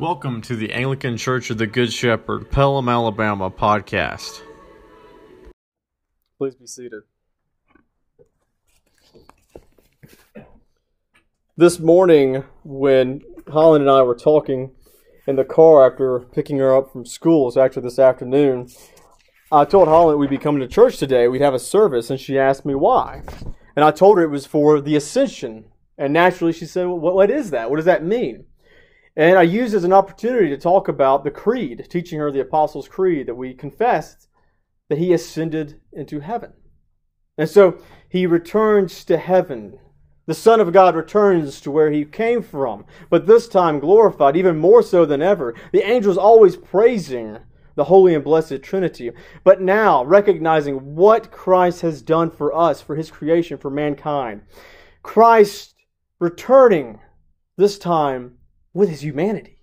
Welcome to the Anglican Church of the Good Shepherd, Pelham, Alabama podcast. Please be seated. This morning, when Holland and I were talking in the car after picking her up from school, it's actually this afternoon, I told Holland we'd be coming to church today, we'd have a service, and she asked me why. And I told her it was for the ascension. And naturally, she said, well, What is that? What does that mean? And I used as an opportunity to talk about the creed, teaching her the Apostles' Creed that we confessed that he ascended into heaven. And so he returns to heaven. The Son of God returns to where he came from, but this time glorified, even more so than ever. The angels always praising the Holy and Blessed Trinity. But now, recognizing what Christ has done for us, for his creation, for mankind, Christ returning this time with his humanity.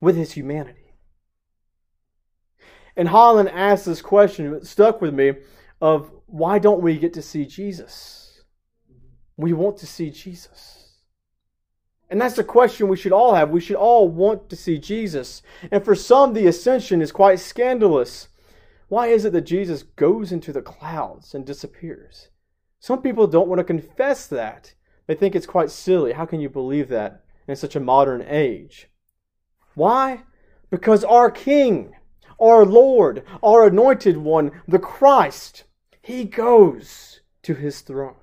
With his humanity. And Holland asked this question, it stuck with me, of why don't we get to see Jesus? We want to see Jesus. And that's a question we should all have. We should all want to see Jesus. And for some, the ascension is quite scandalous. Why is it that Jesus goes into the clouds and disappears? Some people don't want to confess that. They think it's quite silly. How can you believe that? In such a modern age. Why? Because our King, our Lord, our anointed one, the Christ, he goes to his throne.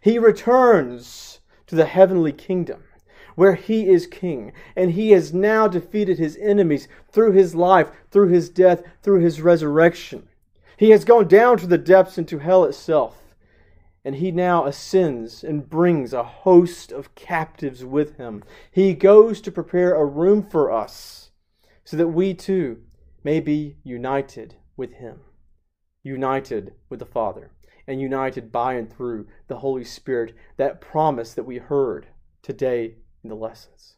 He returns to the heavenly kingdom where he is king, and he has now defeated his enemies through his life, through his death, through his resurrection. He has gone down to the depths into hell itself and he now ascends and brings a host of captives with him. He goes to prepare a room for us so that we too may be united with him, united with the Father, and united by and through the Holy Spirit, that promise that we heard today in the lessons.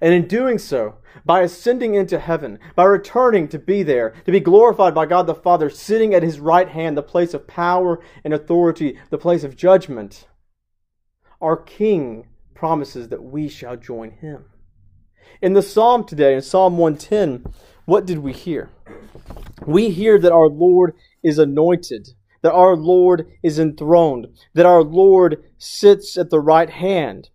And in doing so, by ascending into heaven, by returning to be there, to be glorified by God the Father, sitting at his right hand, the place of power and authority, the place of judgment, our King promises that we shall join him. In the psalm today, in Psalm 110, what did we hear? We hear that our Lord is anointed, that our Lord is enthroned, that our Lord sits at the right hand.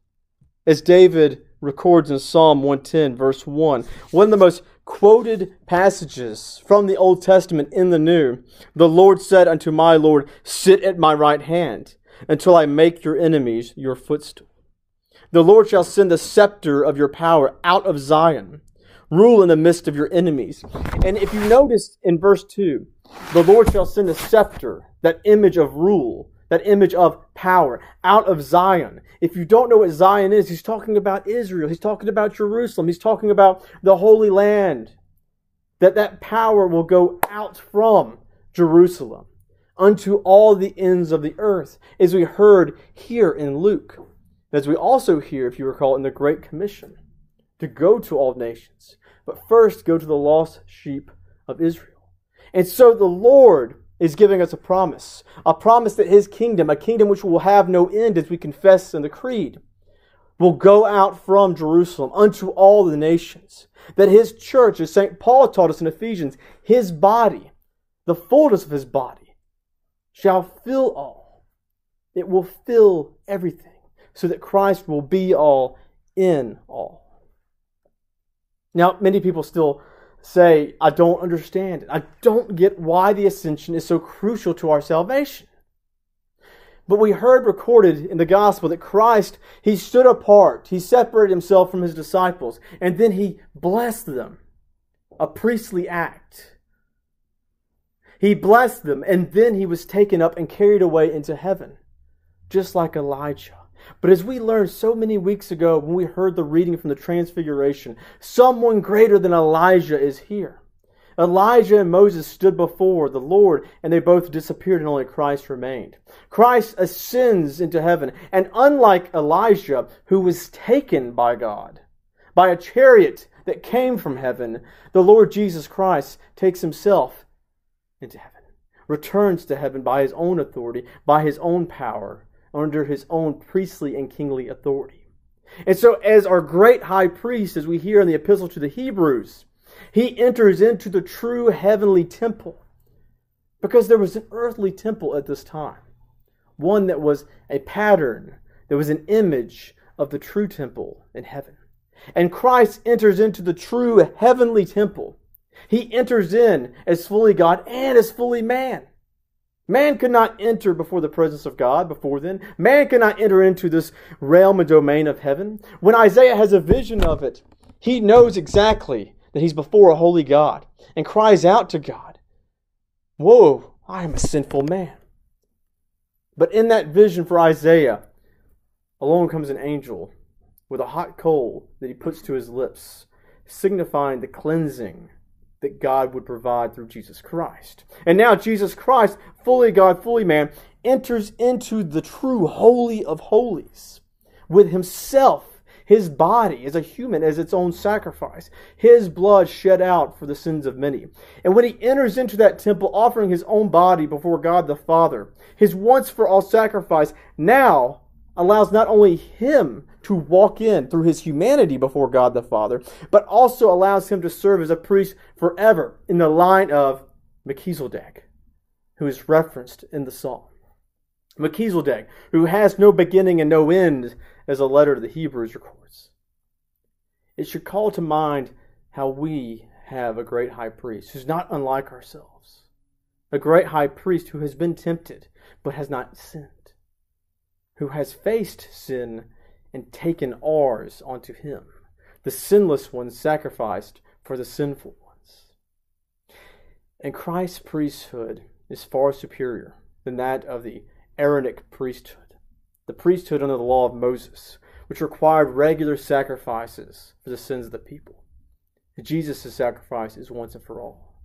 As David records in Psalm 110, verse 1. One of the most quoted passages from the Old Testament in the New. The Lord said unto my Lord, Sit at my right hand until I make your enemies your footstool. The Lord shall send the scepter of your power out of Zion, rule in the midst of your enemies. And if you notice in verse 2, the Lord shall send a scepter, that image of rule, that image of power out of Zion. If you don't know what Zion is, he's talking about Israel. He's talking about Jerusalem. He's talking about the Holy Land. That that power will go out from Jerusalem unto all the ends of the earth, as we heard here in Luke. As we also hear, if you recall, in the Great Commission, to go to all nations, but first go to the lost sheep of Israel. And so the Lord is giving us a promise. A promise that his kingdom, a kingdom which will have no end as we confess in the creed, will go out from Jerusalem unto all the nations. That his church, as St. Paul taught us in Ephesians, his body, the fullness of his body, shall fill all. It will fill everything so that Christ will be all in all. Now, many people still say, I don't understand it. I don't get why the ascension is so crucial to our salvation. But we heard recorded in the gospel that Christ, he stood apart, he separated himself from his disciples, and then he blessed them. A priestly act. He blessed them, and then he was taken up and carried away into heaven, just like Elijah. But as we learned so many weeks ago when we heard the reading from the Transfiguration, someone greater than Elijah is here. Elijah and Moses stood before the Lord, and they both disappeared, and only Christ remained. Christ ascends into heaven, and unlike Elijah, who was taken by God, by a chariot that came from heaven, the Lord Jesus Christ takes himself into heaven, returns to heaven by his own authority, by his own power, under his own priestly and kingly authority. And so, as our great high priest, as we hear in the epistle to the Hebrews, he enters into the true heavenly temple because there was an earthly temple at this time, one that was a pattern, that was an image of the true temple in heaven. And Christ enters into the true heavenly temple. He enters in as fully God and as fully man. Man could not enter before the presence of God before then. Man cannot enter into this realm and domain of heaven. When Isaiah has a vision of it, he knows exactly that he's before a holy God and cries out to God, Woe, I am a sinful man. But in that vision for Isaiah, along comes an angel with a hot coal that he puts to his lips, signifying the cleansing that God would provide through Jesus Christ. And now Jesus Christ, fully God, fully man, enters into the true holy of holies with himself, his body as a human, as its own sacrifice, his blood shed out for the sins of many. And when he enters into that temple, offering his own body before God the Father, his once for all sacrifice now allows not only him to walk in through his humanity before God the Father, but also allows him to serve as a priest forever in the line of Melchizedek, who is referenced in the psalm. Melchizedek, who has no beginning and no end, as a letter to the Hebrews records. It should call to mind how we have a great high priest who's not unlike ourselves, a great high priest who has been tempted but has not sinned who has faced sin and taken ours onto him, the sinless one sacrificed for the sinful ones. And Christ's priesthood is far superior than that of the Aaronic priesthood, the priesthood under the law of Moses, which required regular sacrifices for the sins of the people. Jesus' sacrifice is once and for all.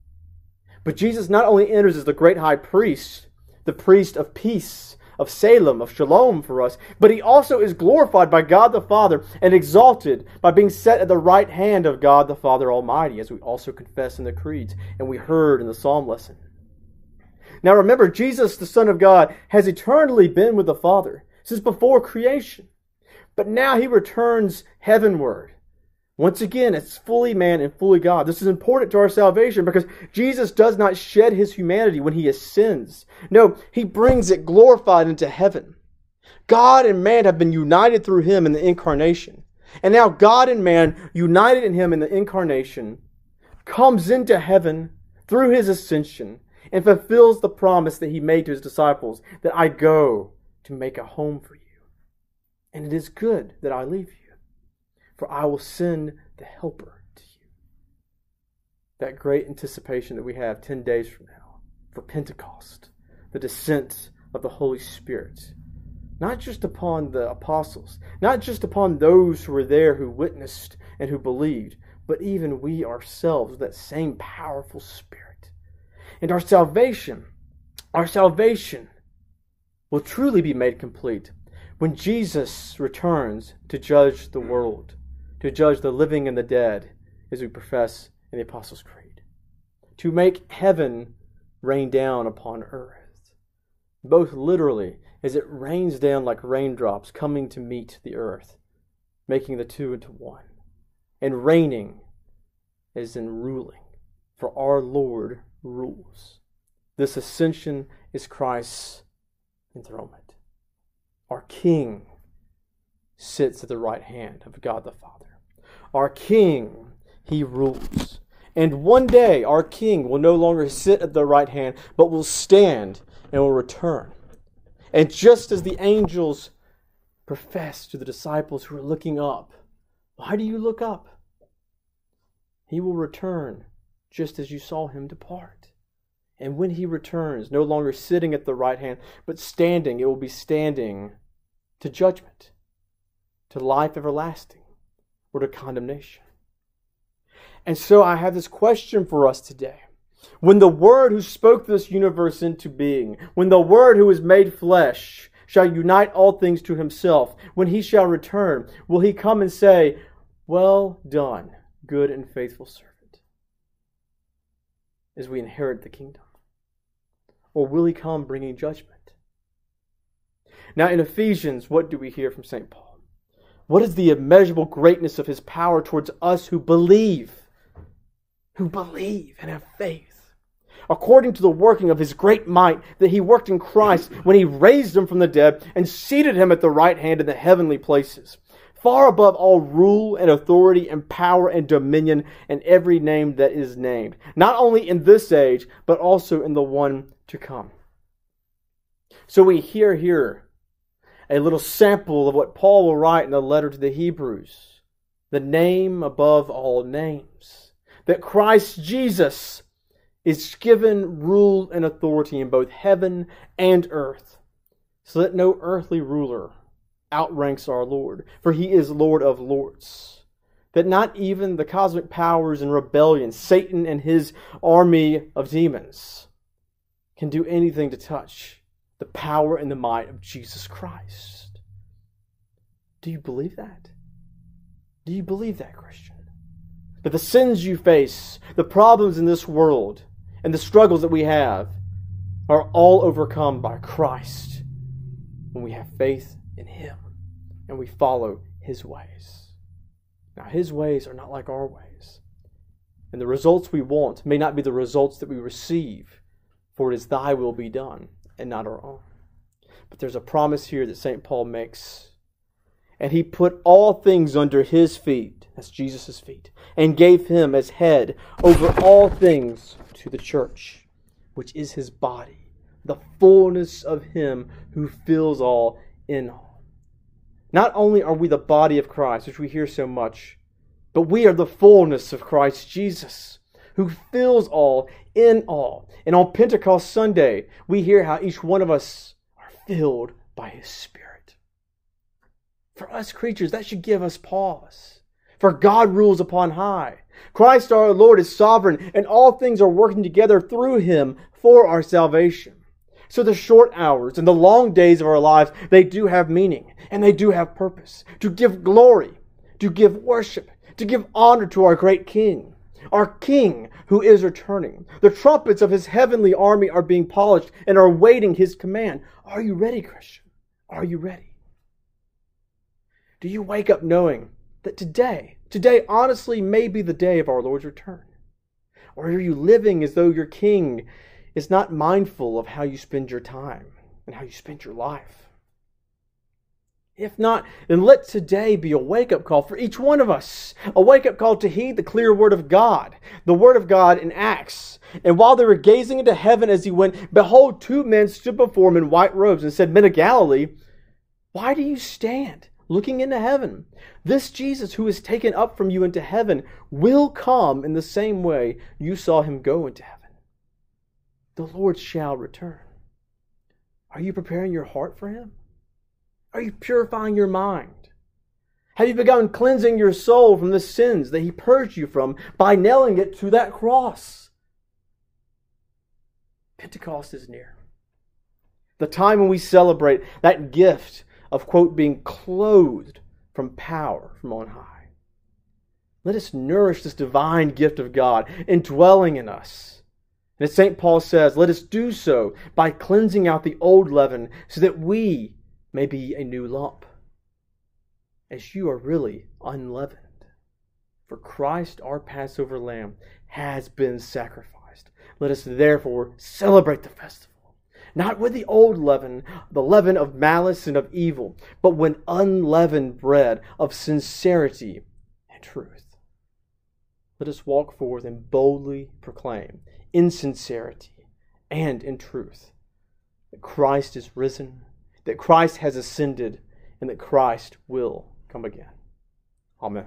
But Jesus not only enters as the great high priest, the priest of peace, of Salem, of Shalom for us, but he also is glorified by God the Father and exalted by being set at the right hand of God the Father Almighty, as we also confess in the creeds and we heard in the psalm lesson. Now remember, Jesus, the Son of God, has eternally been with the Father since before creation. But now he returns heavenward once again, it's fully man and fully God. This is important to our salvation because Jesus does not shed his humanity when he ascends. No, he brings it glorified into heaven. God and man have been united through him in the incarnation. And now God and man, united in him in the incarnation, comes into heaven through his ascension and fulfills the promise that he made to his disciples that I go to make a home for you. And it is good that I leave you for I will send the Helper to you. That great anticipation that we have 10 days from now for Pentecost, the descent of the Holy Spirit, not just upon the apostles, not just upon those who were there who witnessed and who believed, but even we ourselves that same powerful Spirit. And our salvation, our salvation will truly be made complete when Jesus returns to judge the world to judge the living and the dead, as we profess in the Apostles' Creed, to make heaven rain down upon earth, both literally as it rains down like raindrops coming to meet the earth, making the two into one, and reigning as in ruling, for our Lord rules. This ascension is Christ's enthronement. Our King sits at the right hand of God the Father. Our King, he rules. And one day our King will no longer sit at the right hand, but will stand and will return. And just as the angels profess to the disciples who are looking up, why do you look up? He will return just as you saw him depart. And when he returns, no longer sitting at the right hand, but standing, it will be standing to judgment, to life everlasting or to condemnation. And so I have this question for us today. When the Word who spoke this universe into being, when the Word who is made flesh shall unite all things to himself, when he shall return, will he come and say, Well done, good and faithful servant, as we inherit the kingdom? Or will he come bringing judgment? Now, in Ephesians, what do we hear from St. Paul? What is the immeasurable greatness of his power towards us who believe? Who believe and have faith. According to the working of his great might that he worked in Christ when he raised him from the dead and seated him at the right hand in the heavenly places, far above all rule and authority and power and dominion and every name that is named, not only in this age, but also in the one to come. So we hear here a little sample of what Paul will write in the letter to the Hebrews the name above all names. That Christ Jesus is given rule and authority in both heaven and earth, so that no earthly ruler outranks our Lord, for he is Lord of lords. That not even the cosmic powers in rebellion, Satan and his army of demons, can do anything to touch the power and the might of Jesus Christ. Do you believe that? Do you believe that, Christian? That the sins you face, the problems in this world, and the struggles that we have are all overcome by Christ when we have faith in Him and we follow His ways. Now, His ways are not like our ways. And the results we want may not be the results that we receive, for it is Thy will be done and not our own. But there's a promise here that St. Paul makes. And he put all things under his feet, that's Jesus' feet, and gave him as head over all things to the church, which is his body, the fullness of him who fills all in all. Not only are we the body of Christ, which we hear so much, but we are the fullness of Christ Jesus, who fills all in all. And on Pentecost Sunday, we hear how each one of us are filled by His Spirit. For us creatures, that should give us pause. For God rules upon high. Christ our Lord is sovereign, and all things are working together through Him for our salvation. So the short hours and the long days of our lives, they do have meaning and they do have purpose to give glory, to give worship, to give honor to our great King our King who is returning. The trumpets of his heavenly army are being polished and are waiting his command. Are you ready, Christian? Are you ready? Do you wake up knowing that today, today honestly may be the day of our Lord's return? Or are you living as though your King is not mindful of how you spend your time and how you spend your life? If not, then let today be a wake up call for each one of us. A wake up call to heed the clear word of God, the word of God in Acts. And while they were gazing into heaven as he went, behold, two men stood before him in white robes and said, Men of Galilee, why do you stand looking into heaven? This Jesus who is taken up from you into heaven will come in the same way you saw him go into heaven. The Lord shall return. Are you preparing your heart for him? Are you purifying your mind? Have you begun cleansing your soul from the sins that He purged you from by nailing it to that cross? Pentecost is near. The time when we celebrate that gift of, quote, being clothed from power from on high. Let us nourish this divine gift of God indwelling in us. And as St. Paul says, let us do so by cleansing out the old leaven so that we may be a new lump, as you are really unleavened. For Christ, our Passover lamb, has been sacrificed. Let us therefore celebrate the festival, not with the old leaven, the leaven of malice and of evil, but with unleavened bread of sincerity and truth. Let us walk forth and boldly proclaim in sincerity and in truth that Christ is risen that Christ has ascended and that Christ will come again. Amen.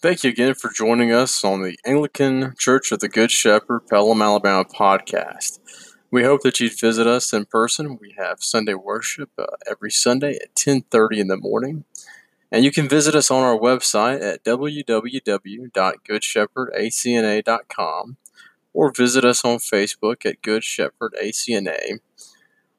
Thank you again for joining us on the Anglican Church of the Good Shepherd, Pelham, Alabama podcast. We hope that you'd visit us in person. We have Sunday worship uh, every Sunday at 10:30 in the morning. And you can visit us on our website at www.goodshepherdacna.com or visit us on Facebook at Good Shepherd ACNA.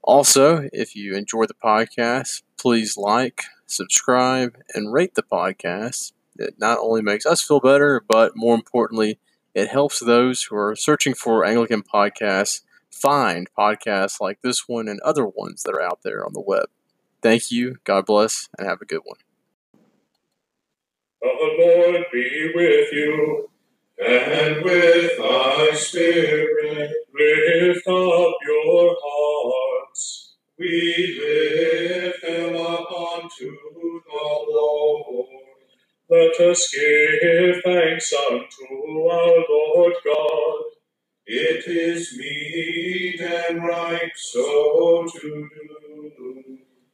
Also, if you enjoy the podcast, please like, subscribe, and rate the podcast. It not only makes us feel better, but more importantly, it helps those who are searching for Anglican podcasts find podcasts like this one and other ones that are out there on the web. Thank you. God bless, and have a good one. The Lord be with you and with thy spirit. Lift up your hearts. We lift them up unto the Lord. Let us give thanks unto our Lord God. It is meet and right so to do.